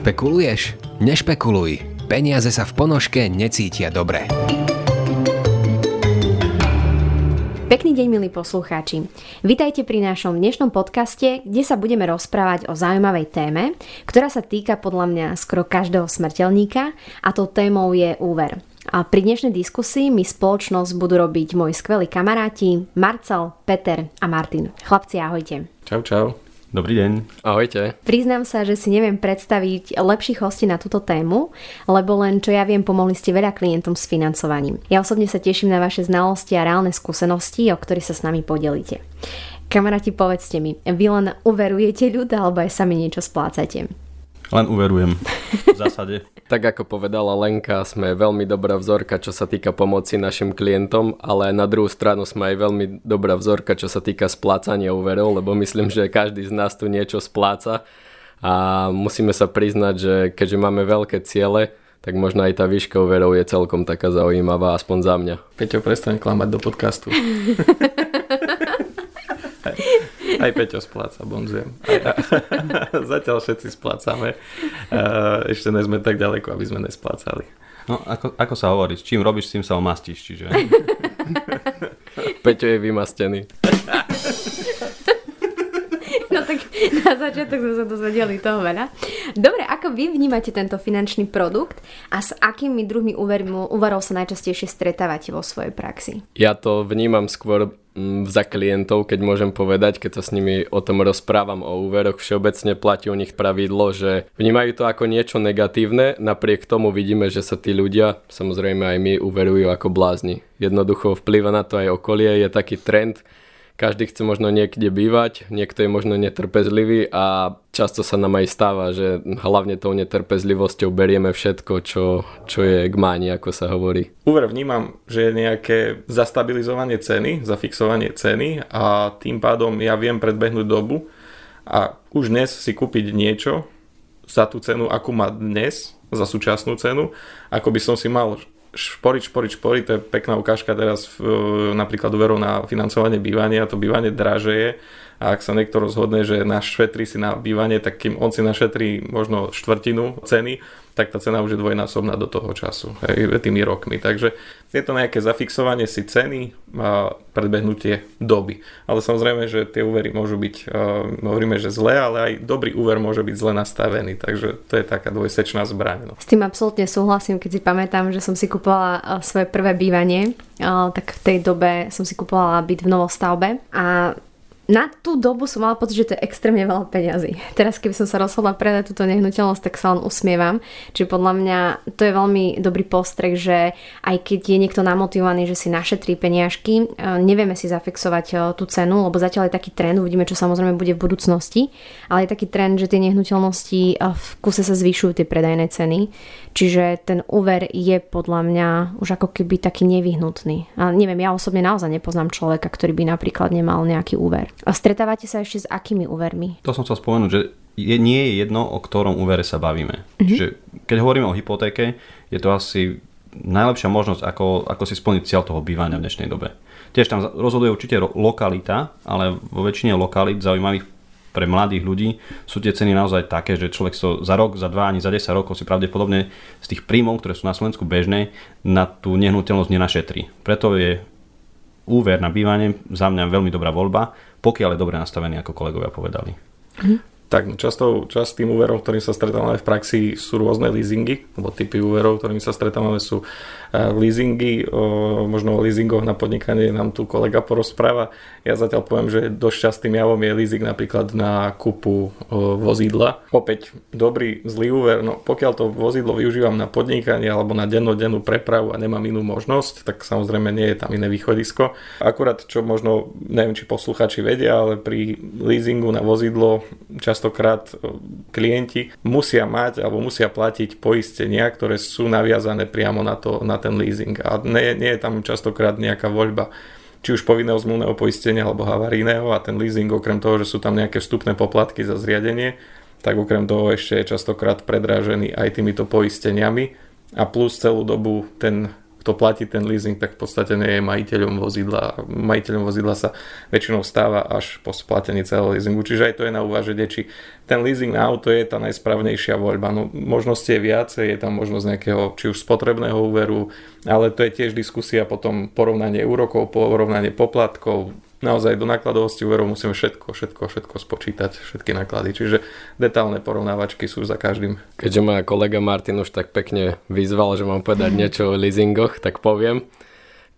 Špekuluješ? Nešpekuluj. Peniaze sa v ponožke necítia dobre. Pekný deň, milí poslucháči. Vítajte pri našom dnešnom podcaste, kde sa budeme rozprávať o zaujímavej téme, ktorá sa týka podľa mňa skoro každého smrteľníka a tou témou je úver. A pri dnešnej diskusii mi spoločnosť budú robiť moji skvelí kamaráti Marcel, Peter a Martin. Chlapci, ahojte. Čau, čau. Dobrý deň. Ahojte. Priznám sa, že si neviem predstaviť lepších hostí na túto tému, lebo len čo ja viem, pomohli ste veľa klientom s financovaním. Ja osobne sa teším na vaše znalosti a reálne skúsenosti, o ktorých sa s nami podelíte. Kamaráti, povedzte mi, vy len uverujete ľud alebo aj sami niečo splácate? Len uverujem. V zásade. tak ako povedala Lenka, sme veľmi dobrá vzorka, čo sa týka pomoci našim klientom, ale na druhú stranu sme aj veľmi dobrá vzorka, čo sa týka splácania úverov, lebo myslím, že každý z nás tu niečo spláca a musíme sa priznať, že keďže máme veľké ciele, tak možno aj tá výška úverov je celkom taká zaujímavá, aspoň za mňa. Peťo, prestaň klamať do podcastu. Aj Peťo spláca, bonzujem. Zatiaľ všetci splácame. Ešte nie sme tak ďaleko, aby sme nesplácali. No, ako, ako sa hovorí, čím robíš, s tým sa omastíš, čiže... Peťo je vymastený. Tak na začiatok sme sa dozvedeli toho veľa. Dobre, ako vy vnímate tento finančný produkt a s akými druhmi úverov sa najčastejšie stretávate vo svojej praxi? Ja to vnímam skôr mm, za klientov, keď môžem povedať, keď sa s nimi o tom rozprávam o úveroch, všeobecne platí u nich pravidlo, že vnímajú to ako niečo negatívne, napriek tomu vidíme, že sa tí ľudia, samozrejme aj my, uverujú ako blázni. Jednoducho vplyva na to aj okolie, je taký trend, každý chce možno niekde bývať, niekto je možno netrpezlivý a často sa nám aj stáva, že hlavne tou netrpezlivosťou berieme všetko, čo, čo je k máni, ako sa hovorí. Úver vnímam, že je nejaké zastabilizovanie ceny, zafixovanie ceny a tým pádom ja viem predbehnúť dobu a už dnes si kúpiť niečo za tú cenu, akú má dnes, za súčasnú cenu, ako by som si mal šporiť, šporiť, šporiť, to je pekná ukážka teraz v, napríklad úverov na financovanie bývania, to bývanie dražeje a ak sa niekto rozhodne, že našetrí si na bývanie, tak kým on si našetrí možno štvrtinu ceny, tak tá cena už je dvojnásobná do toho času, hej, tými rokmi. Takže je to nejaké zafixovanie si ceny a predbehnutie doby. Ale samozrejme, že tie úvery môžu byť, hovoríme, že zlé, ale aj dobrý úver môže byť zle nastavený. Takže to je taká dvojsečná zbraň. No. S tým absolútne súhlasím, keď si pamätám, že som si kupovala svoje prvé bývanie, tak v tej dobe som si kupovala byt v novostavbe a na tú dobu som mala pocit, že to je extrémne veľa peňazí. Teraz, keby som sa rozhodla predať túto nehnuteľnosť, tak sa len usmievam. Čiže podľa mňa to je veľmi dobrý postreh, že aj keď je niekto namotivovaný, že si našetrí peniažky, e, nevieme si zafixovať e, tú cenu, lebo zatiaľ je taký trend, uvidíme, čo samozrejme bude v budúcnosti, ale je taký trend, že tie nehnuteľnosti e, v kuse sa zvyšujú tie predajné ceny. Čiže ten úver je podľa mňa už ako keby taký nevyhnutný. A neviem, ja osobne naozaj nepoznám človeka, ktorý by napríklad nemal nejaký úver. A stretávate sa ešte s akými úvermi? To som chcel spomenúť, že je, nie je jedno, o ktorom úvere sa bavíme. Mm-hmm. Čiže keď hovoríme o hypotéke, je to asi najlepšia možnosť, ako, ako si splniť cieľ toho bývania v dnešnej dobe. Tiež tam rozhoduje určite lokalita, ale vo väčšine lokalít zaujímavých pre mladých ľudí sú tie ceny naozaj také, že človek to za rok, za dva, ani za 10 rokov si pravdepodobne z tých príjmov, ktoré sú na Slovensku bežné, na tú nehnuteľnosť nenašetrí. Preto je úver na bývanie za mňa veľmi dobrá voľba, pokiaľ je dobre nastavený, ako kolegovia povedali. Mhm. Tak často, častým úverom, ktorým sa stretávame v praxi, sú rôzne leasingy, alebo typy úverov, ktorými sa stretávame sú uh, leasingy, možno o leasingoch na podnikanie nám tu kolega porozpráva. Ja zatiaľ poviem, že dosť častým javom je leasing napríklad na kúpu vozidla. Opäť dobrý, zlý úver, no pokiaľ to vozidlo využívam na podnikanie alebo na dennodennú prepravu a nemám inú možnosť, tak samozrejme nie je tam iné východisko. Akurát čo možno, neviem či posluchači vedia, ale pri leasingu na vozidlo často častokrát e, klienti musia mať alebo musia platiť poistenia, ktoré sú naviazané priamo na, to, na ten leasing. A nie, nie je tam častokrát nejaká voľba či už povinného zmluvného poistenia alebo havarijného a ten leasing okrem toho, že sú tam nejaké vstupné poplatky za zriadenie, tak okrem toho ešte je častokrát predrážený aj týmito poisteniami a plus celú dobu ten kto platí ten leasing, tak v podstate nie je majiteľom vozidla. Majiteľom vozidla sa väčšinou stáva až po splatení celého leasingu, čiže aj to je na uváženie, či ten leasing na auto je tá najsprávnejšia voľba. No, možnosti je viacej, je tam možnosť nejakého či už spotrebného úveru, ale to je tiež diskusia potom porovnanie úrokov, porovnanie poplatkov, naozaj do nákladovosti úverov musíme všetko, všetko, všetko spočítať, všetky náklady. Čiže detálne porovnávačky sú za každým. Keďže ma kolega Martin už tak pekne vyzval, že mám povedať niečo o leasingoch, tak poviem.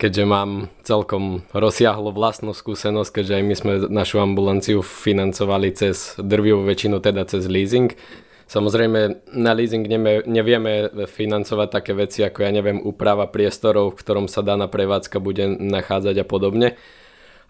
Keďže mám celkom rozsiahlo vlastnú skúsenosť, keďže aj my sme našu ambulanciu financovali cez drvivú väčšinu, teda cez leasing, Samozrejme, na leasing nevieme financovať také veci ako, ja neviem, úprava priestorov, v ktorom sa daná prevádzka bude nachádzať a podobne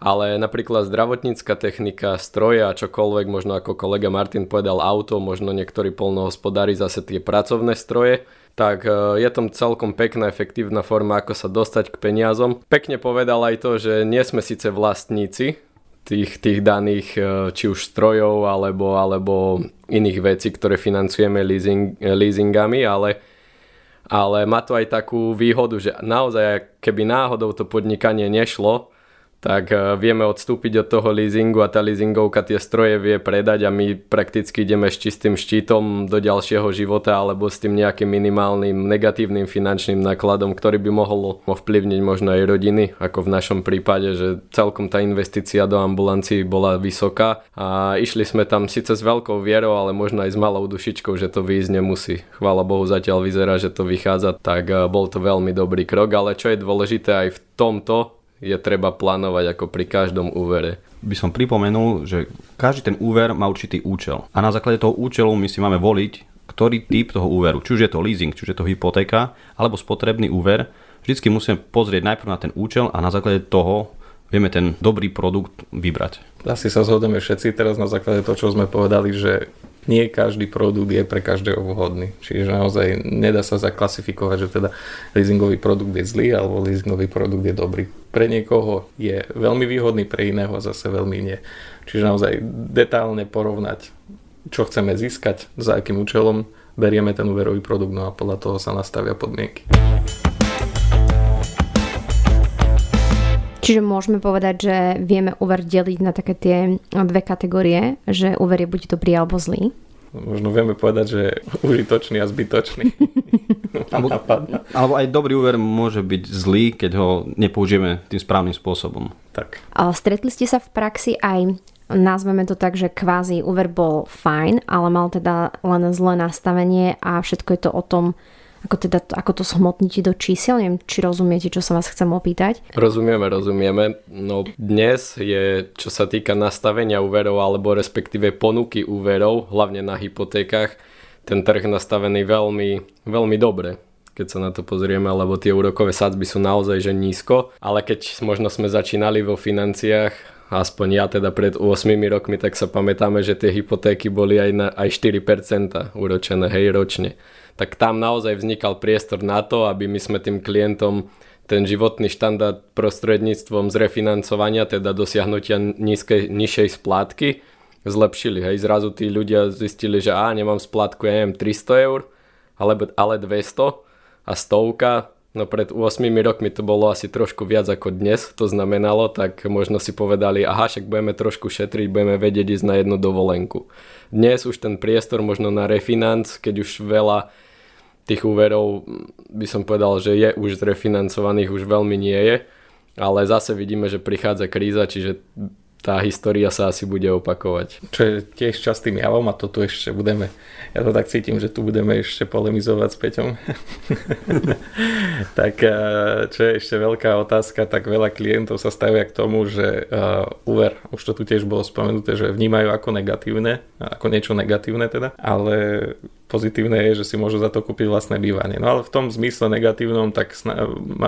ale napríklad zdravotnícka technika, stroje a čokoľvek, možno ako kolega Martin povedal auto, možno niektorí polnohospodári zase tie pracovné stroje, tak e, je tam celkom pekná, efektívna forma, ako sa dostať k peniazom. Pekne povedal aj to, že nie sme síce vlastníci tých, tých daných e, či už strojov alebo, alebo iných vecí, ktoré financujeme leasing, leasingami, ale ale má to aj takú výhodu, že naozaj keby náhodou to podnikanie nešlo, tak eh, vieme odstúpiť od toho leasingu a tá leasingovka tie stroje vie predať a my prakticky ideme s čistým štítom do ďalšieho života alebo s tým nejakým minimálnym negatívnym finančným nákladom, ktorý by mohol ovplyvniť možno aj rodiny, ako v našom prípade, že celkom tá investícia do ambulancií bola vysoká a išli sme tam síce s veľkou vierou, ale možno aj s malou dušičkou, že to výjsť nemusí. Chvála Bohu, zatiaľ vyzerá, že to vychádza, tak eh, bol to veľmi dobrý krok, ale čo je dôležité aj v tomto, je treba plánovať ako pri každom úvere. By som pripomenul, že každý ten úver má určitý účel. A na základe toho účelu my si máme voliť, ktorý typ toho úveru, či už je to leasing, či už je to hypotéka, alebo spotrebný úver, vždycky musíme pozrieť najprv na ten účel a na základe toho vieme ten dobrý produkt vybrať. Asi sa zhodneme všetci teraz na základe toho, čo sme povedali, že nie každý produkt je pre každého vhodný. Čiže naozaj nedá sa zaklasifikovať, že teda leasingový produkt je zlý alebo leasingový produkt je dobrý. Pre niekoho je veľmi výhodný, pre iného zase veľmi nie. Čiže naozaj detálne porovnať, čo chceme získať, za akým účelom berieme ten úverový produkt, no a podľa toho sa nastavia podmienky. Čiže môžeme povedať, že vieme úver deliť na také tie dve kategórie, že úver je buď dobrý alebo zlý. Možno vieme povedať, že užitočný a zbytočný. alebo, alebo aj dobrý úver môže byť zlý, keď ho nepoužijeme tým správnym spôsobom. Tak. A stretli ste sa v praxi aj nazveme to tak, že kvázi úver bol fajn, ale mal teda len zlé nastavenie a všetko je to o tom, ako, teda, ako to zhmotníte do čísel? Neviem, či rozumiete, čo sa vás chcem opýtať. Rozumieme, rozumieme. No dnes je, čo sa týka nastavenia úverov alebo respektíve ponuky úverov, hlavne na hypotékach, ten trh nastavený veľmi, veľmi dobre keď sa na to pozrieme, lebo tie úrokové sadzby sú naozaj že nízko, ale keď možno sme začínali vo financiách, aspoň ja teda pred 8 rokmi, tak sa pamätáme, že tie hypotéky boli aj, na, aj 4% úročené, hej, ročne tak tam naozaj vznikal priestor na to, aby my sme tým klientom ten životný štandard prostredníctvom zrefinancovania, teda dosiahnutia nízkej, nižšej splátky, zlepšili. Hej, zrazu tí ľudia zistili, že á, nemám splátku, ja neviem, 300 eur, ale, ale 200 a stovka, no pred 8 rokmi to bolo asi trošku viac ako dnes, to znamenalo, tak možno si povedali, aha, však budeme trošku šetriť, budeme vedieť ísť na jednu dovolenku. Dnes už ten priestor možno na refinanc, keď už veľa tých úverov by som povedal, že je už zrefinancovaných, už veľmi nie je, ale zase vidíme, že prichádza kríza, čiže tá história sa asi bude opakovať. Čo je tiež častým javom a to tu ešte budeme, ja to tak cítim, že tu budeme ešte polemizovať s Peťom. tak eh, čo je ešte veľká otázka, tak veľa klientov sa stavia k tomu, že uh, úver, už to tu tiež bolo spomenuté, že vnímajú ako negatívne, ako niečo negatívne teda, ale pozitívne je, že si môžu za to kúpiť vlastné bývanie. No ale v tom zmysle negatívnom tak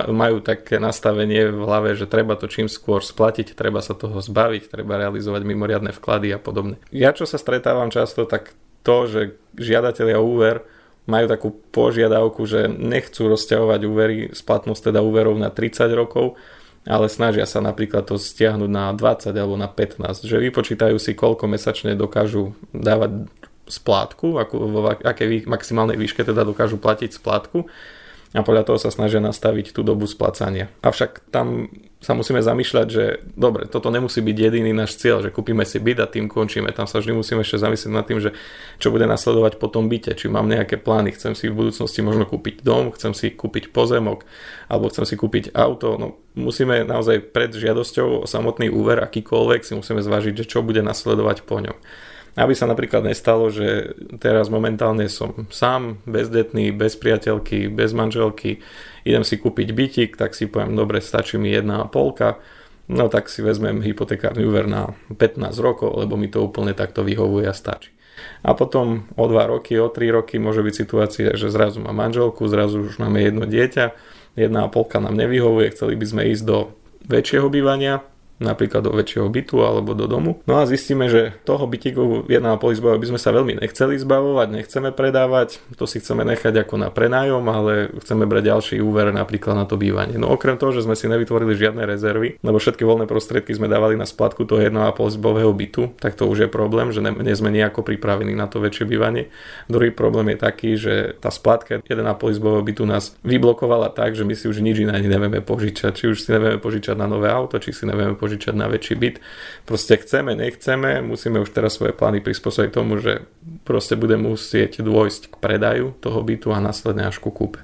majú také nastavenie v hlave, že treba to čím skôr splatiť, treba sa toho zbaviť, treba realizovať mimoriadne vklady a podobne. Ja čo sa stretávam často, tak to, že žiadatelia úver majú takú požiadavku, že nechcú rozťahovať úvery, splatnosť teda úverov na 30 rokov, ale snažia sa napríklad to stiahnuť na 20 alebo na 15, že vypočítajú si, koľko mesačne dokážu dávať splátku, ako, vo akej maximálnej výške teda dokážu platiť splátku a podľa toho sa snažia nastaviť tú dobu splácania. Avšak tam sa musíme zamýšľať, že dobre, toto nemusí byť jediný náš cieľ, že kúpime si byt a tým končíme. Tam sa vždy musíme ešte zamyslieť nad tým, že čo bude nasledovať po tom byte, či mám nejaké plány, chcem si v budúcnosti možno kúpiť dom, chcem si kúpiť pozemok, alebo chcem si kúpiť auto. No, musíme naozaj pred žiadosťou o samotný úver akýkoľvek si musíme zvážiť, že čo bude nasledovať po ňom. Aby sa napríklad nestalo, že teraz momentálne som sám, bezdetný, bez priateľky, bez manželky, idem si kúpiť bytik, tak si poviem, dobre, stačí mi jedna polka, no tak si vezmem hypotekárny úver na 15 rokov, lebo mi to úplne takto vyhovuje a stačí. A potom o 2 roky, o 3 roky môže byť situácia, že zrazu má manželku, zrazu už máme jedno dieťa, jedna polka nám nevyhovuje, chceli by sme ísť do väčšieho bývania, napríklad do väčšieho bytu alebo do domu. No a zistíme, že toho bytíku 1,5 izbového by sme sa veľmi nechceli zbavovať, nechceme predávať, to si chceme nechať ako na prenájom, ale chceme brať ďalší úver napríklad na to bývanie. No okrem toho, že sme si nevytvorili žiadne rezervy, lebo všetky voľné prostriedky sme dávali na splatku toho 1,5 izbového bytu, tak to už je problém, že nie sme nejako pripravení na to väčšie bývanie. Druhý problém je taký, že tá splatka 1,5 izbového bytu nás vyblokovala tak, že my si už nič iné nevieme požičať. Či už si nevieme požičať na nové auto, či si nevieme požičať na väčší byt. Proste chceme, nechceme, musíme už teraz svoje plány prispôsobiť tomu, že proste bude musieť dôjsť k predaju toho bytu a následne až ku kúpe.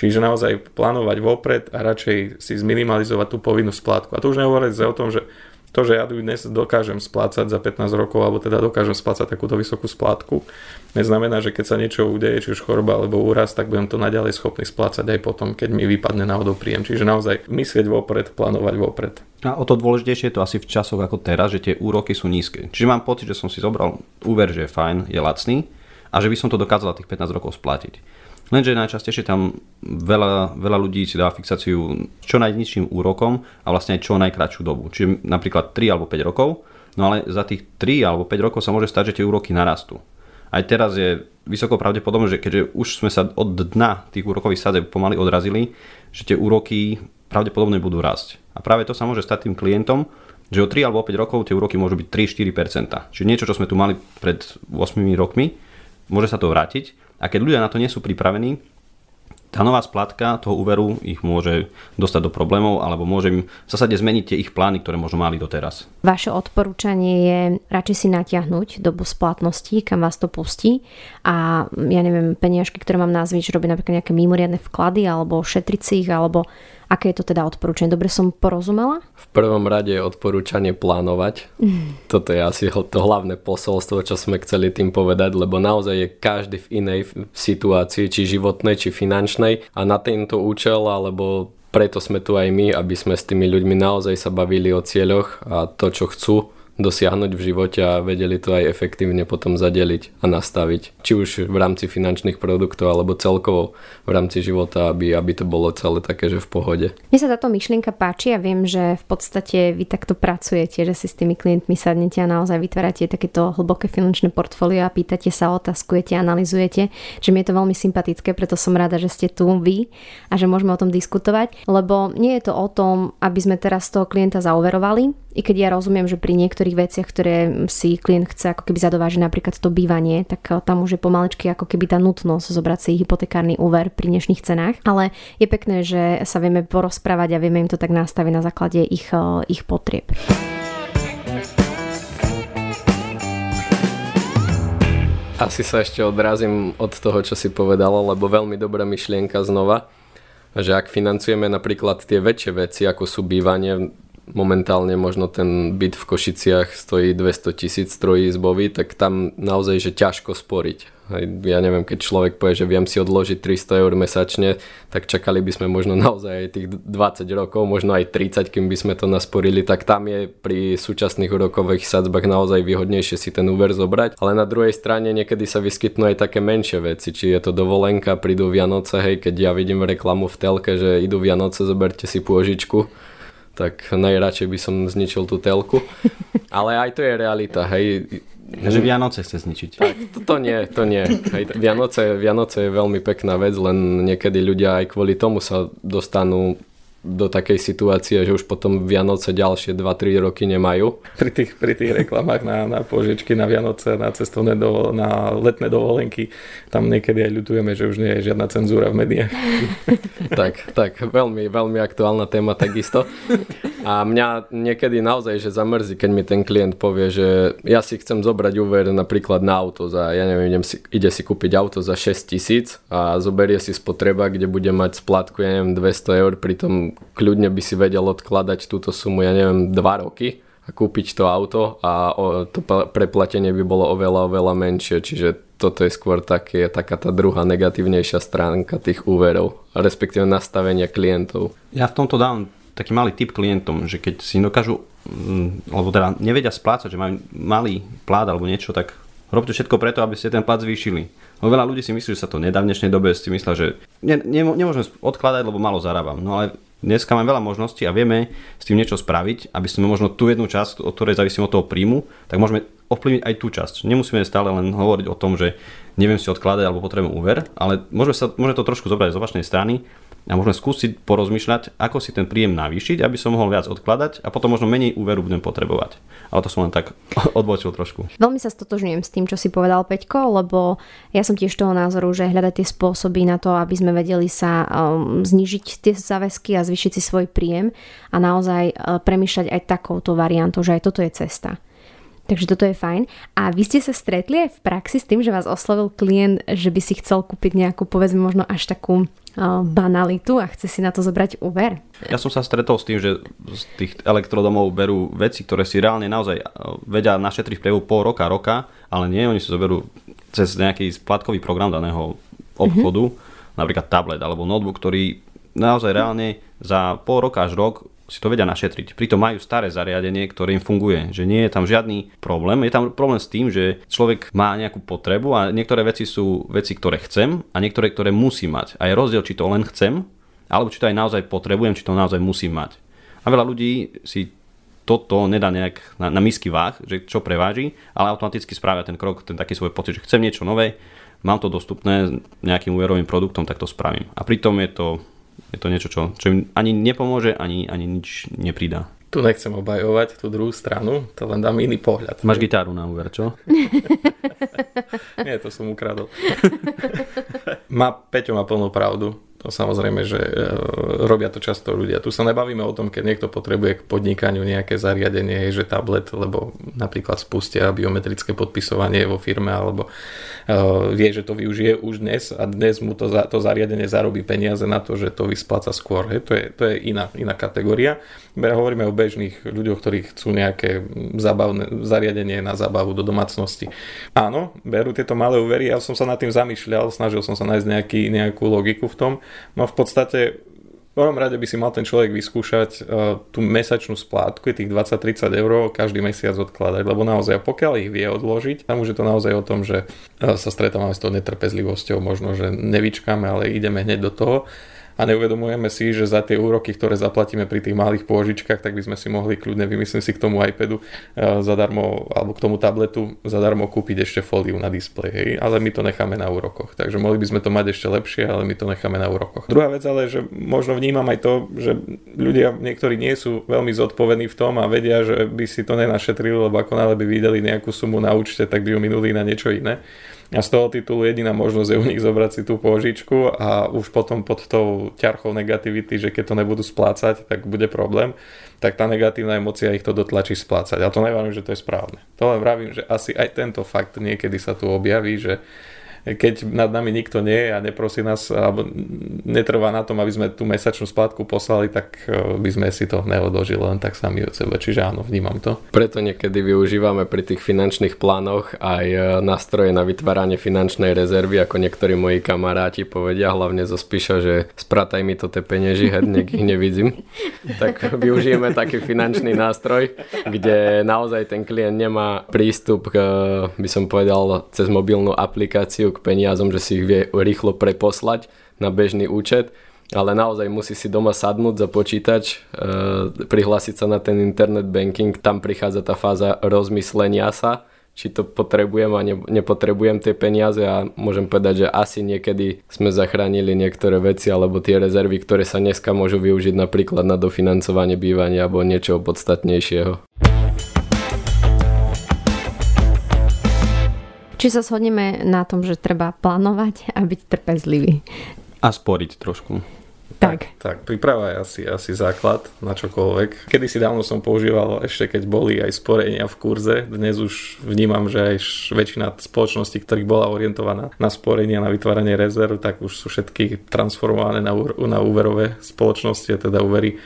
Čiže naozaj plánovať vopred a radšej si zminimalizovať tú povinnú splátku. A to už nehovoriť o tom, že to, že ja dnes dokážem splácať za 15 rokov, alebo teda dokážem splácať takúto vysokú splátku, neznamená, že keď sa niečo udeje, či už choroba alebo úraz, tak budem to naďalej schopný splácať aj potom, keď mi vypadne náhodou príjem. Čiže naozaj myslieť vopred, plánovať vopred. A o to dôležitejšie je to asi v časoch ako teraz, že tie úroky sú nízke. Čiže mám pocit, že som si zobral úver, že je fajn, je lacný a že by som to dokázal tých 15 rokov splatiť. Lenže najčastejšie tam veľa, veľa ľudí si dá fixáciu čo najnižším úrokom a vlastne aj čo najkračšiu dobu. Čiže napríklad 3 alebo 5 rokov, no ale za tých 3 alebo 5 rokov sa môže stať, že tie úroky narastú. Aj teraz je vysoko pravdepodobné, že keďže už sme sa od dna tých úrokových sadzieb pomaly odrazili, že tie úroky pravdepodobne budú rásť. A práve to sa môže stať tým klientom, že o 3 alebo 5 rokov tie úroky môžu byť 3-4%. Čiže niečo, čo sme tu mali pred 8 rokmi, môže sa to vrátiť a keď ľudia na to nie sú pripravení, tá nová splatka toho úveru ich môže dostať do problémov alebo môže im v zásade zmeniť tie ich plány, ktoré možno mali doteraz. Vaše odporúčanie je radšej si natiahnuť dobu splatnosti, kam vás to pustí a ja neviem, peniažky, ktoré mám nazviť, že robí napríklad nejaké mimoriadne vklady alebo šetriť si ich alebo Aké je to teda odporúčanie? Dobre som porozumela? V prvom rade je odporúčanie plánovať. Mm. Toto je asi to hlavné posolstvo, čo sme chceli tým povedať, lebo naozaj je každý v inej situácii, či životnej, či finančnej a na tento účel alebo preto sme tu aj my, aby sme s tými ľuďmi naozaj sa bavili o cieľoch a to, čo chcú dosiahnuť v živote a vedeli to aj efektívne potom zadeliť a nastaviť. Či už v rámci finančných produktov alebo celkovo v rámci života, aby, aby to bolo celé také, že v pohode. Mne sa táto myšlienka páči a viem, že v podstate vy takto pracujete, že si s tými klientmi sadnete a naozaj vytvárate takéto hlboké finančné portfólio a pýtate sa, otázkujete, analizujete, že mi je to veľmi sympatické, preto som rada, že ste tu vy a že môžeme o tom diskutovať, lebo nie je to o tom, aby sme teraz toho klienta zauverovali, i keď ja rozumiem, že pri niektorých veciach, ktoré si klient chce ako keby zadovážiť napríklad to bývanie, tak eh, tam už je pomaličky ako keby tá nutnosť zobrať si hypotekárny úver pri dnešných cenách. Ale je pekné, že sa vieme porozprávať a vieme im to tak nastaviť na základe ich, eh, ich potrieb. Asi sa ešte odrazím od toho, čo si povedala, lebo veľmi dobrá myšlienka znova, že ak financujeme napríklad tie väčšie veci, ako sú bývanie, momentálne možno ten byt v Košiciach stojí 200 tisíc trojizbový, tak tam naozaj, že ťažko sporiť. Ja neviem, keď človek povie, že viem si odložiť 300 eur mesačne, tak čakali by sme možno naozaj aj tých 20 rokov, možno aj 30, kým by sme to nasporili, tak tam je pri súčasných úrokových sadzbách naozaj výhodnejšie si ten úver zobrať. Ale na druhej strane niekedy sa vyskytnú aj také menšie veci, či je to dovolenka, prídu Vianoce, hej, keď ja vidím reklamu v telke, že idú Vianoce, zoberte si pôžičku tak najradšej by som zničil tú telku. Ale aj to je realita, hej. Že Vianoce chce zničiť. Tak, to, to nie, to nie. Hej, Vianoce, Vianoce je veľmi pekná vec, len niekedy ľudia aj kvôli tomu sa dostanú do takej situácie, že už potom Vianoce ďalšie 2-3 roky nemajú. Pri tých, pri tých reklamách na, na požičky, na Vianoce, na cestovné do, na letné dovolenky, tam niekedy aj ľutujeme, že už nie je žiadna cenzúra v médiách. tak, tak, veľmi, veľmi aktuálna téma takisto. A mňa niekedy naozaj, že zamrzí, keď mi ten klient povie, že ja si chcem zobrať úver napríklad na auto za, ja neviem, idem si, ide si kúpiť auto za 6 tisíc a zoberie si spotreba, kde bude mať splátku, ja neviem, 200 eur, pritom kľudne by si vedel odkladať túto sumu, ja neviem, 2 roky a kúpiť to auto a to preplatenie by bolo oveľa, oveľa menšie, čiže toto je skôr také, taká tá druhá negatívnejšia stránka tých úverov, respektíve nastavenia klientov. Ja v tomto dám taký malý tip klientom, že keď si dokážu, mm, alebo teda nevedia splácať, že majú malý plát alebo niečo, tak robte všetko preto, aby ste ten plat zvýšili. Lebo veľa ľudí si myslí, že sa to nedá v dnešnej dobe, si myslia, že ne, ne, nemôžem odkladať, lebo malo zarábam. No ale dneska máme veľa možností a vieme s tým niečo spraviť, aby sme možno tú jednu časť, od ktorej závisíme od toho príjmu, tak môžeme ovplyvniť aj tú časť. Nemusíme stále len hovoriť o tom, že neviem si odkladať alebo potrebujem úver, ale môžeme, sa, môžeme to trošku zobrať z opačnej strany a môžeme skúsiť porozmýšľať, ako si ten príjem navýšiť, aby som mohol viac odkladať a potom možno menej úveru budem potrebovať. Ale to som len tak odbočil trošku. Veľmi sa stotožňujem s tým, čo si povedal Peťko, lebo ja som tiež toho názoru, že hľadať tie spôsoby na to, aby sme vedeli sa um, znižiť tie záväzky a zvýšiť si svoj príjem a naozaj uh, premýšľať aj takouto variantou, že aj toto je cesta. Takže toto je fajn. A vy ste sa stretli aj v praxi s tým, že vás oslovil klient, že by si chcel kúpiť nejakú, povedzme, možno až takú banalitu a chce si na to zobrať úver. Ja som sa stretol s tým, že z tých elektrodomov berú veci, ktoré si reálne naozaj vedia našetriť v priehu pol roka, roka, ale nie, oni si zoberú cez nejaký splatkový program daného obchodu, mm-hmm. napríklad tablet alebo notebook, ktorý naozaj reálne za pol roka až rok si to vedia našetriť. Pritom majú staré zariadenie, ktoré im funguje, že nie je tam žiadny problém. Je tam problém s tým, že človek má nejakú potrebu a niektoré veci sú veci, ktoré chcem a niektoré, ktoré musí mať. A je rozdiel, či to len chcem, alebo či to aj naozaj potrebujem, či to naozaj musím mať. A veľa ľudí si toto nedá nejak na, na misky váh, že čo preváži, ale automaticky spravia ten krok, ten taký svoj pocit, že chcem niečo nové, mám to dostupné nejakým úverovým produktom, tak to spravím. A pritom je to je to niečo, čo, čo im ani nepomôže, ani, ani nič nepridá. Tu nechcem obajovať tú druhú stranu, to len dám iný pohľad. Máš gitaru na úver, čo? Nie, to som ukradol. má, Peťo má plnú pravdu. To samozrejme, že e, robia to často ľudia. Tu sa nebavíme o tom, keď niekto potrebuje k podnikaniu nejaké zariadenie, že tablet, lebo napríklad spustia biometrické podpisovanie vo firme, alebo uh, vie, že to využije už dnes a dnes mu to, to zariadenie zarobí peniaze na to, že to vyspláca skôr. To je, to je iná, iná kategória. Hovoríme o bežných ľuďoch, ktorí chcú nejaké zabavné, zariadenie na zábavu do domácnosti. Áno, berú tieto malé úvery, ja som sa nad tým zamýšľal, snažil som sa nájsť nejaký, nejakú logiku v tom, No v podstate v prvom rade by si mal ten človek vyskúšať uh, tú mesačnú splátku, tých 20-30 eur každý mesiac odkladať, lebo naozaj pokiaľ ich vie odložiť, tam už je to naozaj o tom, že uh, sa stretávame s tou netrpezlivosťou, možno, že nevyčkáme, ale ideme hneď do toho a neuvedomujeme si, že za tie úroky, ktoré zaplatíme pri tých malých pôžičkách, tak by sme si mohli kľudne, vymyslím si k tomu iPadu eh, zadarmo, alebo k tomu tabletu zadarmo kúpiť ešte fóliu na displej, hej? ale my to necháme na úrokoch. Takže mohli by sme to mať ešte lepšie, ale my to necháme na úrokoch. Druhá vec ale, že možno vnímam aj to, že ľudia niektorí nie sú veľmi zodpovední v tom a vedia, že by si to nenašetrili, lebo ako náhle by videli nejakú sumu na účte, tak by ju minuli na niečo iné. A z toho titulu jediná možnosť je u nich zobrať si tú pôžičku a už potom pod tou ťarchou negativity, že keď to nebudú splácať, tak bude problém, tak tá negatívna emocia ich to dotlačí splácať. A to neviem, že to je správne. To len vravím, že asi aj tento fakt niekedy sa tu objaví, že keď nad nami nikto nie je a neprosí nás, alebo netrvá na tom, aby sme tú mesačnú splátku poslali, tak e, by sme si to neodložili len tak sami od seba. Čiže áno, vnímam to. Preto niekedy využívame pri tých finančných plánoch aj e, nástroje na vytváranie finančnej rezervy, ako niektorí moji kamaráti povedia, hlavne zo Spíša, že sprataj mi to tie penieži, nech ich nevidím. tak využijeme taký finančný nástroj, kde naozaj ten klient nemá prístup k, by som povedal, cez mobilnú aplikáciu k peniazom, že si ich vie rýchlo preposlať na bežný účet, ale naozaj musí si doma sadnúť za počítač, e, prihlásiť sa na ten internet banking, tam prichádza tá fáza rozmyslenia sa, či to potrebujem a ne, nepotrebujem tie peniaze a môžem povedať, že asi niekedy sme zachránili niektoré veci alebo tie rezervy, ktoré sa dneska môžu využiť napríklad na dofinancovanie bývania alebo niečo podstatnejšieho. Či sa shodneme na tom, že treba plánovať a byť trpezlivý. A sporiť trošku. Tak. Tak, príprava je asi, asi základ na čokoľvek. Kedy si dávno som používal, ešte keď boli aj sporenia v kurze, dnes už vnímam, že aj väčšina spoločností, ktorých bola orientovaná na sporenie, na vytváranie rezerv, tak už sú všetky transformované na, na úverové spoločnosti, teda úvery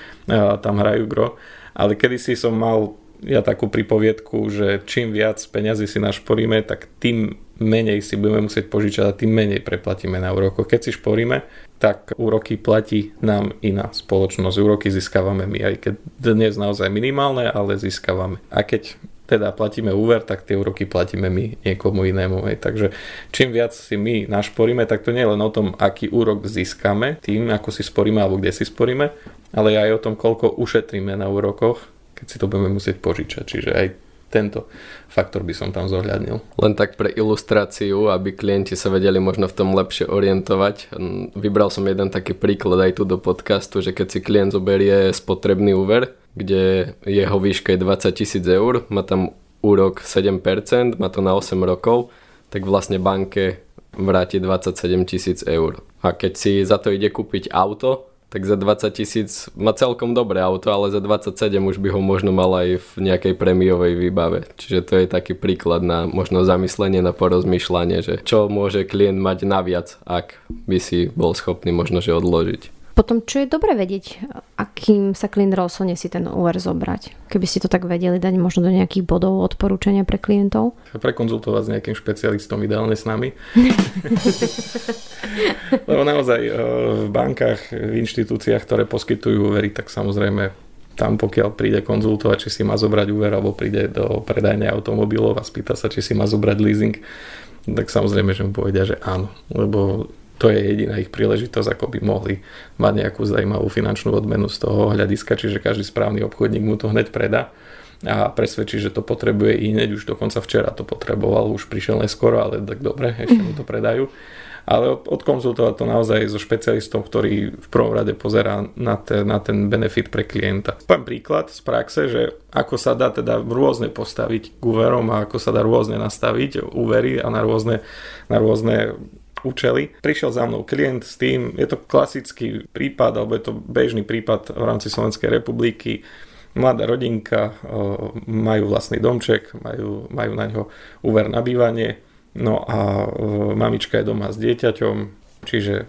tam hrajú gro. Ale kedy si som mal ja takú pripoviedku, že čím viac peňazí si našporíme, tak tým menej si budeme musieť požičať a tým menej preplatíme na úrokoch. Keď si šporíme, tak úroky platí nám iná spoločnosť. Úroky získavame my, aj keď dnes naozaj minimálne, ale získavame. A keď teda platíme úver, tak tie úroky platíme my niekomu inému. Hej. Takže čím viac si my našporíme, tak to nie je len o tom, aký úrok získame, tým, ako si sporíme alebo kde si sporíme, ale aj o tom, koľko ušetríme na úrokoch, keď si to budeme musieť požičať. Čiže aj tento faktor by som tam zohľadnil. Len tak pre ilustráciu, aby klienti sa vedeli možno v tom lepšie orientovať. Vybral som jeden taký príklad aj tu do podcastu, že keď si klient zoberie spotrebný úver, kde jeho výška je 20 tisíc eur, má tam úrok 7%, má to na 8 rokov, tak vlastne banke vráti 27 tisíc eur. A keď si za to ide kúpiť auto, tak za 20 tisíc má celkom dobré auto, ale za 27 už by ho možno mal aj v nejakej prémiovej výbave. Čiže to je taký príklad na možno zamyslenie, na porozmýšľanie, že čo môže klient mať naviac, ak by si bol schopný možno že odložiť. Potom, čo je dobre vedieť, akým sa klient rozhodne si ten úver zobrať? Keby ste to tak vedeli dať možno do nejakých bodov odporúčania pre klientov? Prekonzultovať s nejakým špecialistom, ideálne s nami. Lebo naozaj eh, v bankách, v inštitúciách, ktoré poskytujú úvery, tak samozrejme tam pokiaľ príde konzultovať, či si má zobrať úver, alebo príde do predajne automobilov a spýta sa, či si má zobrať leasing, tak samozrejme, že mu povedia, že áno. Lebo to je jediná ich príležitosť, ako by mohli mať nejakú zaujímavú finančnú odmenu z toho hľadiska, čiže každý správny obchodník mu to hneď predá a presvedčí, že to potrebuje i hneď, už dokonca včera to potreboval, už prišiel neskoro, ale tak dobre, ešte mu to predajú. Ale odkonzultovať to naozaj so špecialistom, ktorý v prvom rade pozerá na, te, na ten benefit pre klienta. Poviem príklad z praxe, že ako sa dá teda rôzne postaviť k úverom a ako sa dá rôzne nastaviť úvery a na rôzne, na rôzne účely. Prišiel za mnou klient s tým, je to klasický prípad, alebo je to bežný prípad v rámci Slovenskej republiky. Mladá rodinka, majú vlastný domček, majú, majú na ňo úver na bývanie, no a mamička je doma s dieťaťom, čiže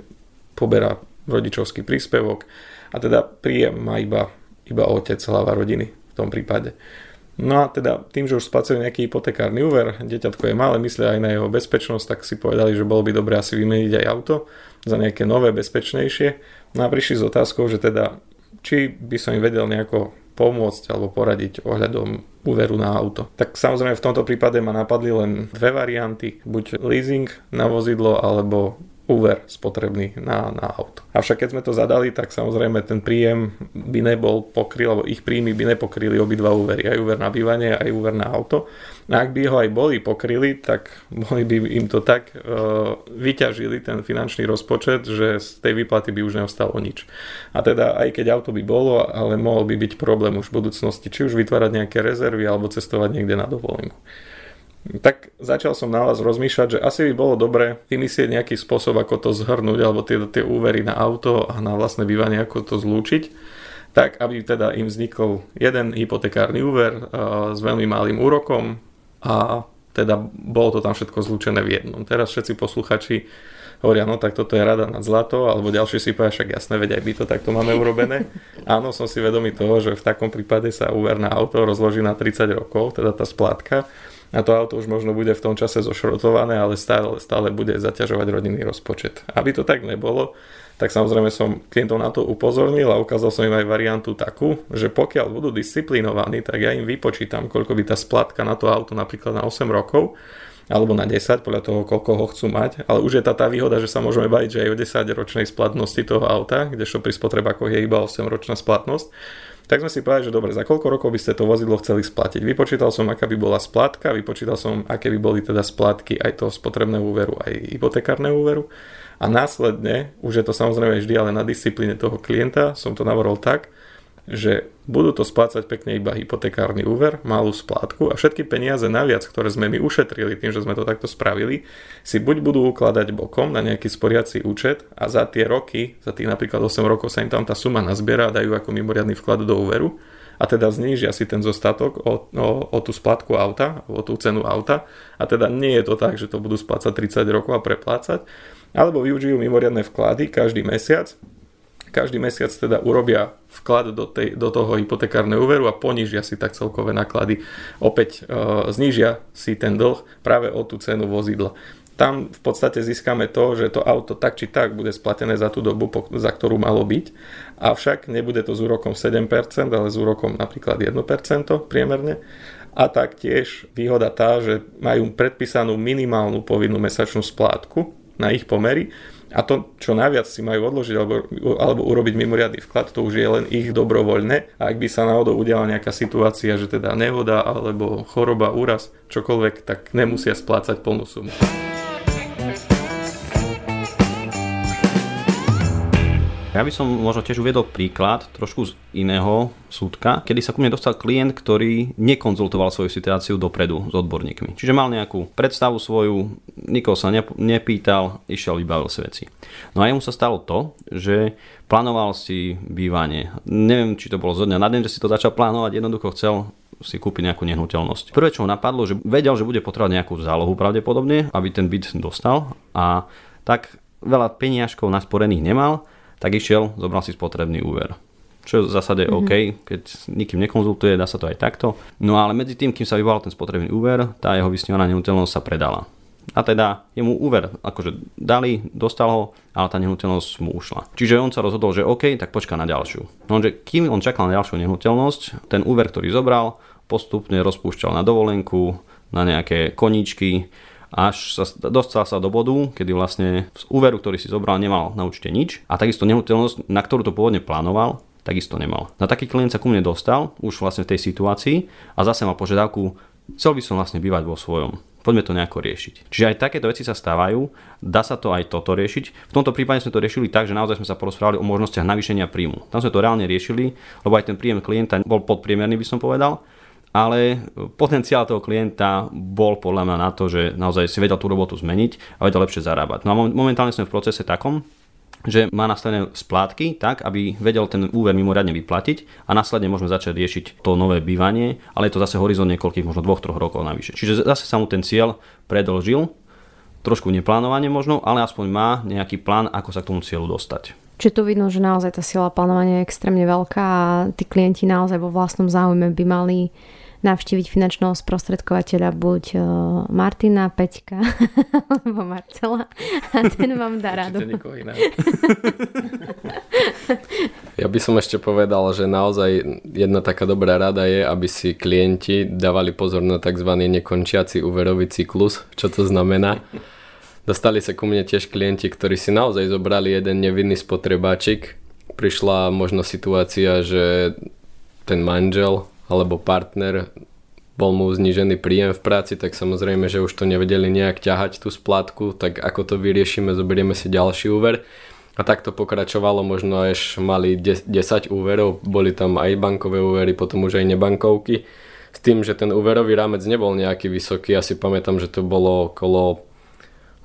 poberá rodičovský príspevok a teda príjem má iba, iba otec, hlava rodiny v tom prípade. No a teda tým, že už splacujú nejaký hypotekárny úver, deťatko je malé, myslia aj na jeho bezpečnosť, tak si povedali, že bolo by dobré asi vymeniť aj auto za nejaké nové, bezpečnejšie. No a prišli s otázkou, že teda či by som im vedel nejako pomôcť alebo poradiť ohľadom úveru na auto. Tak samozrejme v tomto prípade ma napadli len dve varianty, buď leasing na vozidlo alebo úver spotrebný na, na auto. Avšak keď sme to zadali, tak samozrejme ten príjem by nebol pokryl, alebo ich príjmy by nepokryli obidva úvery, aj úver na bývanie, aj úver na auto. A ak by ho aj boli pokryli, tak mohli by im to tak uh, vyťažili ten finančný rozpočet, že z tej výplaty by už neostalo nič. A teda aj keď auto by bolo, ale mohol by byť problém už v budúcnosti, či už vytvárať nejaké rezervy alebo cestovať niekde na dovolenku tak začal som na vás rozmýšľať, že asi by bolo dobre vymyslieť nejaký spôsob, ako to zhrnúť, alebo tie, tie úvery na auto a na vlastné bývanie, ako to zlúčiť, tak aby teda im vznikol jeden hypotekárny úver uh, s veľmi malým úrokom a teda bolo to tam všetko zlúčené v jednom. Teraz všetci posluchači hovoria, no tak toto je rada nad zlato, alebo ďalšie si povedia, však jasné, veď aj my to takto máme urobené. Áno, som si vedomý toho, že v takom prípade sa úver na auto rozloží na 30 rokov, teda tá splátka a to auto už možno bude v tom čase zošrotované, ale stále, stále bude zaťažovať rodinný rozpočet. Aby to tak nebolo, tak samozrejme som klientov na to upozornil a ukázal som im aj variantu takú, že pokiaľ budú disciplinovaní, tak ja im vypočítam, koľko by tá splatka na to auto napríklad na 8 rokov alebo na 10, podľa toho, koľko ho chcú mať. Ale už je tá, tá výhoda, že sa môžeme baviť, že aj o 10 ročnej splatnosti toho auta, kdežto pri spotrebakoch je iba 8 ročná splatnosť Tak sme si povedali, že dobre, za koľko rokov by ste to vozidlo chceli splatiť. Vypočítal som, aká by bola splátka, vypočítal som, aké by boli teda splátky aj toho spotrebného úveru, aj hypotekárneho úveru. A následne, už je to samozrejme vždy ale na disciplíne toho klienta, som to navrhol tak, že budú to splácať pekne iba hypotekárny úver, malú splátku a všetky peniaze naviac, ktoré sme my ušetrili tým, že sme to takto spravili, si buď budú ukladať bokom na nejaký sporiaci účet a za tie roky, za tých napríklad 8 rokov sa im tam tá suma nazbiera a dajú ako mimoriadný vklad do úveru a teda znížia si ten zostatok o, o, o tú splatku auta, o tú cenu auta a teda nie je to tak, že to budú splácať 30 rokov a preplácať, alebo využijú mimoriadne vklady každý mesiac každý mesiac teda urobia vklad do, tej, do toho hypotekárneho úveru a ponížia si tak celkové náklady. Opäť e, znížia si ten dlh práve o tú cenu vozidla. Tam v podstate získame to, že to auto tak či tak bude splatené za tú dobu, za ktorú malo byť, avšak nebude to s úrokom 7%, ale s úrokom napríklad 1% priemerne. A taktiež výhoda tá, že majú predpísanú minimálnu povinnú mesačnú splátku na ich pomery, a to, čo najviac si majú odložiť alebo, alebo urobiť mimoriadný vklad, to už je len ich dobrovoľné. A ak by sa náhodou udiala nejaká situácia, že teda nehoda alebo choroba, úraz, čokoľvek, tak nemusia splácať plnú sumu. Ja by som možno tiež uviedol príklad trošku z iného súdka, kedy sa ku mne dostal klient, ktorý nekonzultoval svoju situáciu dopredu s odborníkmi. Čiže mal nejakú predstavu svoju, nikoho sa nepýtal, išiel, vybavil si veci. No a jemu sa stalo to, že plánoval si bývanie. Neviem, či to bolo zo dňa na deň, že si to začal plánovať, jednoducho chcel si kúpiť nejakú nehnuteľnosť. Prvé, čo ho napadlo, že vedel, že bude potrebovať nejakú zálohu pravdepodobne, aby ten byt dostal a tak veľa peniažkov nasporených nemal, tak išiel, zobral si spotrebný úver. Čo je v zásade mm-hmm. OK, keď nikým nekonzultuje, dá sa to aj takto. No ale medzi tým, kým sa vyvolal ten spotrebný úver, tá jeho vysnívaná nehnuteľnosť sa predala. A teda jemu úver akože dali, dostal ho, ale tá nehnuteľnosť mu ušla. Čiže on sa rozhodol, že OK, tak počká na ďalšiu. No, že kým on čakal na ďalšiu nehnuteľnosť, ten úver, ktorý zobral, postupne rozpúšťal na dovolenku, na nejaké koníčky, až sa dostal sa do bodu, kedy vlastne z úveru, ktorý si zobral, nemal na účte nič a takisto nehnuteľnosť, na ktorú to pôvodne plánoval, takisto nemal. Na taký klient sa ku mne dostal, už vlastne v tej situácii a zase mal požiadavku, chcel by som vlastne bývať vo svojom. Poďme to nejako riešiť. Čiže aj takéto veci sa stávajú, dá sa to aj toto riešiť. V tomto prípade sme to riešili tak, že naozaj sme sa porozprávali o možnostiach navýšenia príjmu. Tam sme to reálne riešili, lebo aj ten príjem klienta bol podpriemerný, by som povedal ale potenciál toho klienta bol podľa mňa na to, že naozaj si vedel tú robotu zmeniť a vedel lepšie zarábať. No a momentálne sme v procese takom, že má nastavené splátky tak, aby vedel ten úver mimoriadne vyplatiť a následne môžeme začať riešiť to nové bývanie, ale je to zase horizont niekoľkých, možno dvoch, troch rokov navyše. Čiže zase sa mu ten cieľ predlžil, trošku neplánovanie možno, ale aspoň má nejaký plán, ako sa k tomu cieľu dostať. Čiže tu vidno, že naozaj tá sila plánovania je extrémne veľká a tí klienti naozaj vo vlastnom záujme by mali navštíviť finančného sprostredkovateľa buď e, Martina, Peťka alebo Marcela a ten vám dá radu. ja by som ešte povedal, že naozaj jedna taká dobrá rada je, aby si klienti dávali pozor na tzv. nekončiaci úverový cyklus. Čo to znamená? Dostali sa ku mne tiež klienti, ktorí si naozaj zobrali jeden nevinný spotrebáčik. Prišla možno situácia, že ten manžel alebo partner bol mu znížený príjem v práci, tak samozrejme, že už to nevedeli nejak ťahať tú splátku, tak ako to vyriešime, zoberieme si ďalší úver. A tak to pokračovalo, možno až mali 10 úverov, boli tam aj bankové úvery, potom už aj nebankovky. S tým, že ten úverový rámec nebol nejaký vysoký, asi pamätám, že to bolo okolo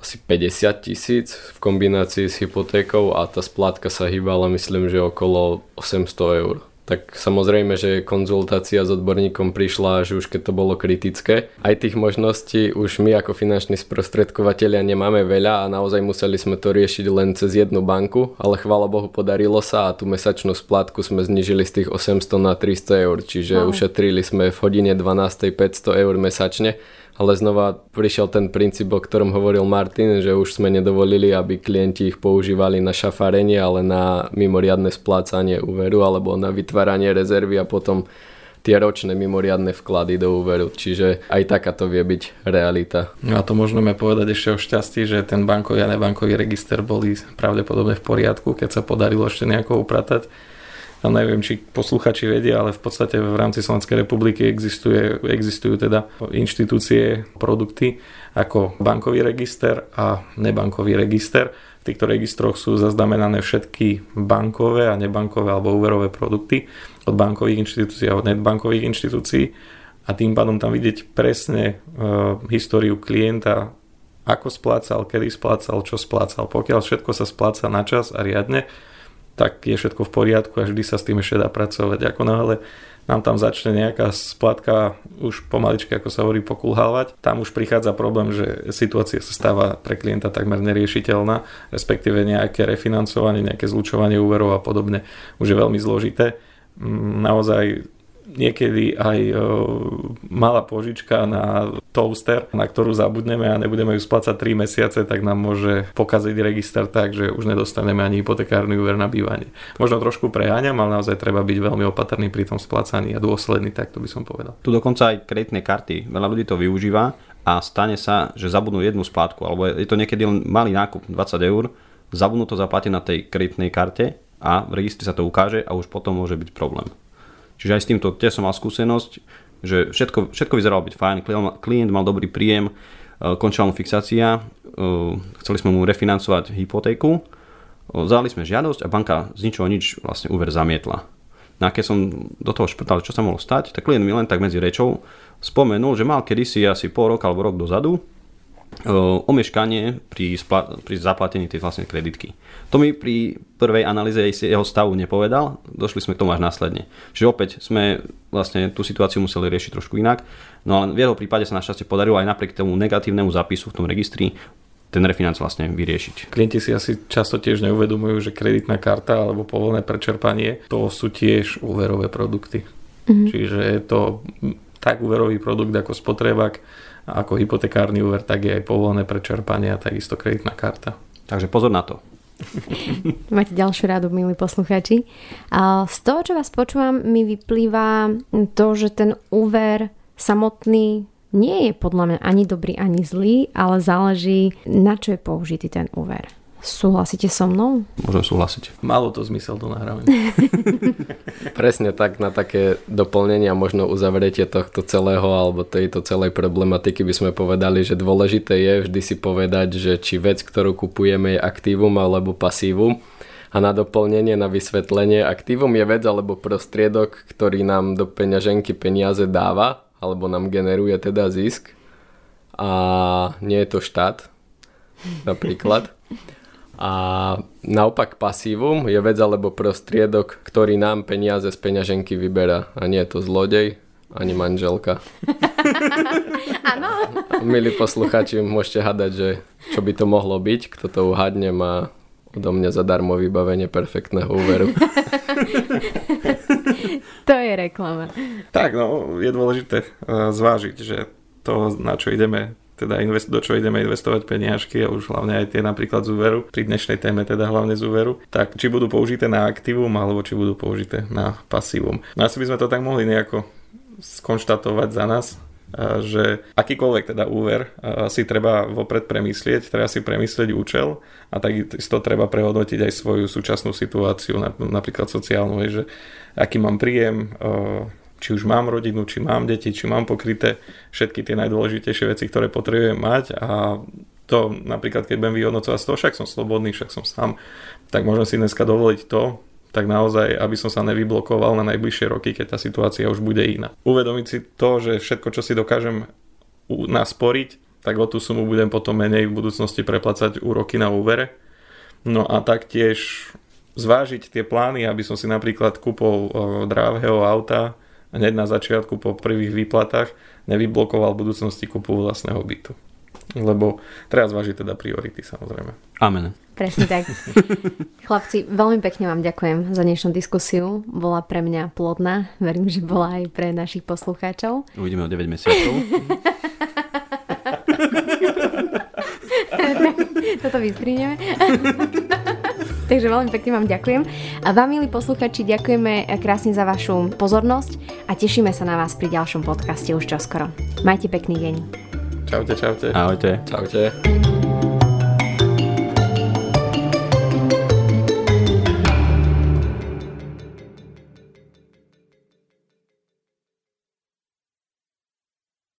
asi 50 tisíc v kombinácii s hypotékou a tá splátka sa hýbala myslím, že okolo 800 eur tak samozrejme, že konzultácia s odborníkom prišla, že už keď to bolo kritické. Aj tých možností už my ako finanční sprostredkovateľia nemáme veľa a naozaj museli sme to riešiť len cez jednu banku, ale chvála Bohu podarilo sa a tú mesačnú splátku sme znižili z tých 800 na 300 eur, čiže wow. ušetrili sme v hodine 12 500 eur mesačne ale znova prišiel ten princíp, o ktorom hovoril Martin, že už sme nedovolili, aby klienti ich používali na šafarenie, ale na mimoriadne splácanie úveru alebo na vytváranie rezervy a potom tie ročné mimoriadne vklady do úveru. Čiže aj takáto vie byť realita. No a to môžeme povedať ešte o šťastí, že ten bankový a nebankový register boli pravdepodobne v poriadku, keď sa podarilo ešte nejako upratať Ja neviem, či posluchači vedia, ale v podstate v rámci Slovenskej republiky existuje, existujú teda inštitúcie, produkty ako bankový register a nebankový register. V týchto registroch sú zaznamenané všetky bankové a nebankové alebo úverové produkty od bankových inštitúcií a od netbankových inštitúcií a tým pádom tam vidieť presne e, históriu klienta, ako splácal, kedy splácal, čo splácal. Pokiaľ všetko sa spláca na čas a riadne, tak je všetko v poriadku a vždy sa s tým ešte dá pracovať. Ako náhle nám tam začne nejaká splatka už pomaličky, ako sa hovorí, pokulhávať, tam už prichádza problém, že situácia sa stáva pre klienta takmer neriešiteľná, respektíve nejaké refinancovanie, nejaké zlučovanie úverov a podobne už je veľmi zložité. Mm, naozaj niekedy aj e, malá požička na toaster, na ktorú zabudneme a nebudeme ju splácať 3 mesiace, tak nám môže pokaziť register tak, že už nedostaneme ani hypotekárny úver na bývanie. Možno trošku preháňam, ale naozaj treba byť veľmi opatrný pri tom splácaní a dôsledný, tak to by som povedal. Tu dokonca aj kreditné karty, veľa ľudí to využíva a stane sa, že zabudnú jednu splátku, alebo je to niekedy len malý nákup 20 eur, zabudnú to zaplatiť na tej kreditnej karte a v registri sa to ukáže a už potom môže byť problém. Čiže aj s týmto tiež som mal skúsenosť, že všetko, všetko vyzeralo byť fajn, klient mal dobrý príjem, e, končila mu fixácia, e, chceli sme mu refinancovať hypotéku, e, zadali sme žiadosť a banka z ničoho nič vlastne úver zamietla. No a keď som do toho šprtal, čo sa mohlo stať, tak klient mi len tak medzi rečou spomenul, že mal kedysi asi pol roka alebo rok dozadu omeškanie pri, spla- pri zaplatení tej vlastne kreditky. To mi pri prvej analýze jeho stavu nepovedal, došli sme k tomu až následne. Čiže opäť sme vlastne tú situáciu museli riešiť trošku inak, no ale v jeho prípade sa našťastie podarilo aj napriek tomu negatívnemu zápisu v tom registri ten refinanc vlastne vyriešiť. Klienti si asi často tiež neuvedomujú, že kreditná karta alebo povolné prečerpanie to sú tiež úverové produkty. Mm-hmm. Čiže je to tak úverový produkt ako spotrebák, ako hypotekárny úver, tak je aj povolené prečerpanie a takisto kreditná karta. Takže pozor na to. Máte ďalšiu radu, milí poslucháči. A z toho, čo vás počúvam, mi vyplýva to, že ten úver samotný nie je podľa mňa ani dobrý, ani zlý, ale záleží, na čo je použitý ten úver. Súhlasíte so mnou? Môžem súhlasiť. Malo to zmysel to nahrávanie. Presne tak, na také doplnenie a možno uzavretie tohto celého alebo tejto celej problematiky by sme povedali, že dôležité je vždy si povedať, že či vec, ktorú kupujeme je aktívum alebo pasívum a na doplnenie, na vysvetlenie aktívum je vec alebo prostriedok, ktorý nám do peňaženky peniaze dáva alebo nám generuje teda zisk a nie je to štát napríklad. A naopak pasívum je vec alebo prostriedok, ktorý nám peniaze z peňaženky vyberá. A nie je to zlodej, ani manželka. Áno. Milí posluchači, môžete hadať, že čo by to mohlo byť. Kto to uhadne, má odo mňa zadarmo vybavenie perfektného úveru. to je reklama. Tak, no, je dôležité uh, zvážiť, že to, na čo ideme teda invest, do čo ideme investovať peniažky a už hlavne aj tie napríklad z úveru, pri dnešnej téme teda hlavne z úveru, tak či budú použité na aktívum alebo či budú použité na pasívum. No asi by sme to tak mohli nejako skonštatovať za nás, že akýkoľvek teda úver si treba vopred premyslieť, treba si premyslieť účel a takisto treba prehodnotiť aj svoju súčasnú situáciu, napríklad sociálnu, že aký mám príjem, či už mám rodinu, či mám deti, či mám pokryté všetky tie najdôležitejšie veci, ktoré potrebujem mať a to napríklad, keď budem vyhodnocovať toho, však som slobodný, však som sám, tak môžem si dneska dovoliť to, tak naozaj, aby som sa nevyblokoval na najbližšie roky, keď tá situácia už bude iná. Uvedomiť si to, že všetko, čo si dokážem nasporiť, tak o tú sumu budem potom menej v budúcnosti preplácať úroky na úvere. No a taktiež zvážiť tie plány, aby som si napríklad kúpol drávého auta, hneď na začiatku po prvých výplatách nevyblokoval v budúcnosti kúpu vlastného bytu. Lebo treba zvážiť teda priority samozrejme. Amen. Presne tak. Chlapci, veľmi pekne vám ďakujem za dnešnú diskusiu. Bola pre mňa plodná. Verím, že bola aj pre našich poslucháčov. Uvidíme o 9 mesiacov. Toto vystrihneme. Takže veľmi pekne vám ďakujem. A vám, milí posluchači, ďakujeme krásne za vašu pozornosť a tešíme sa na vás pri ďalšom podcaste už čoskoro. Majte pekný deň. Čaute, čaute. Ahojte. Čaute.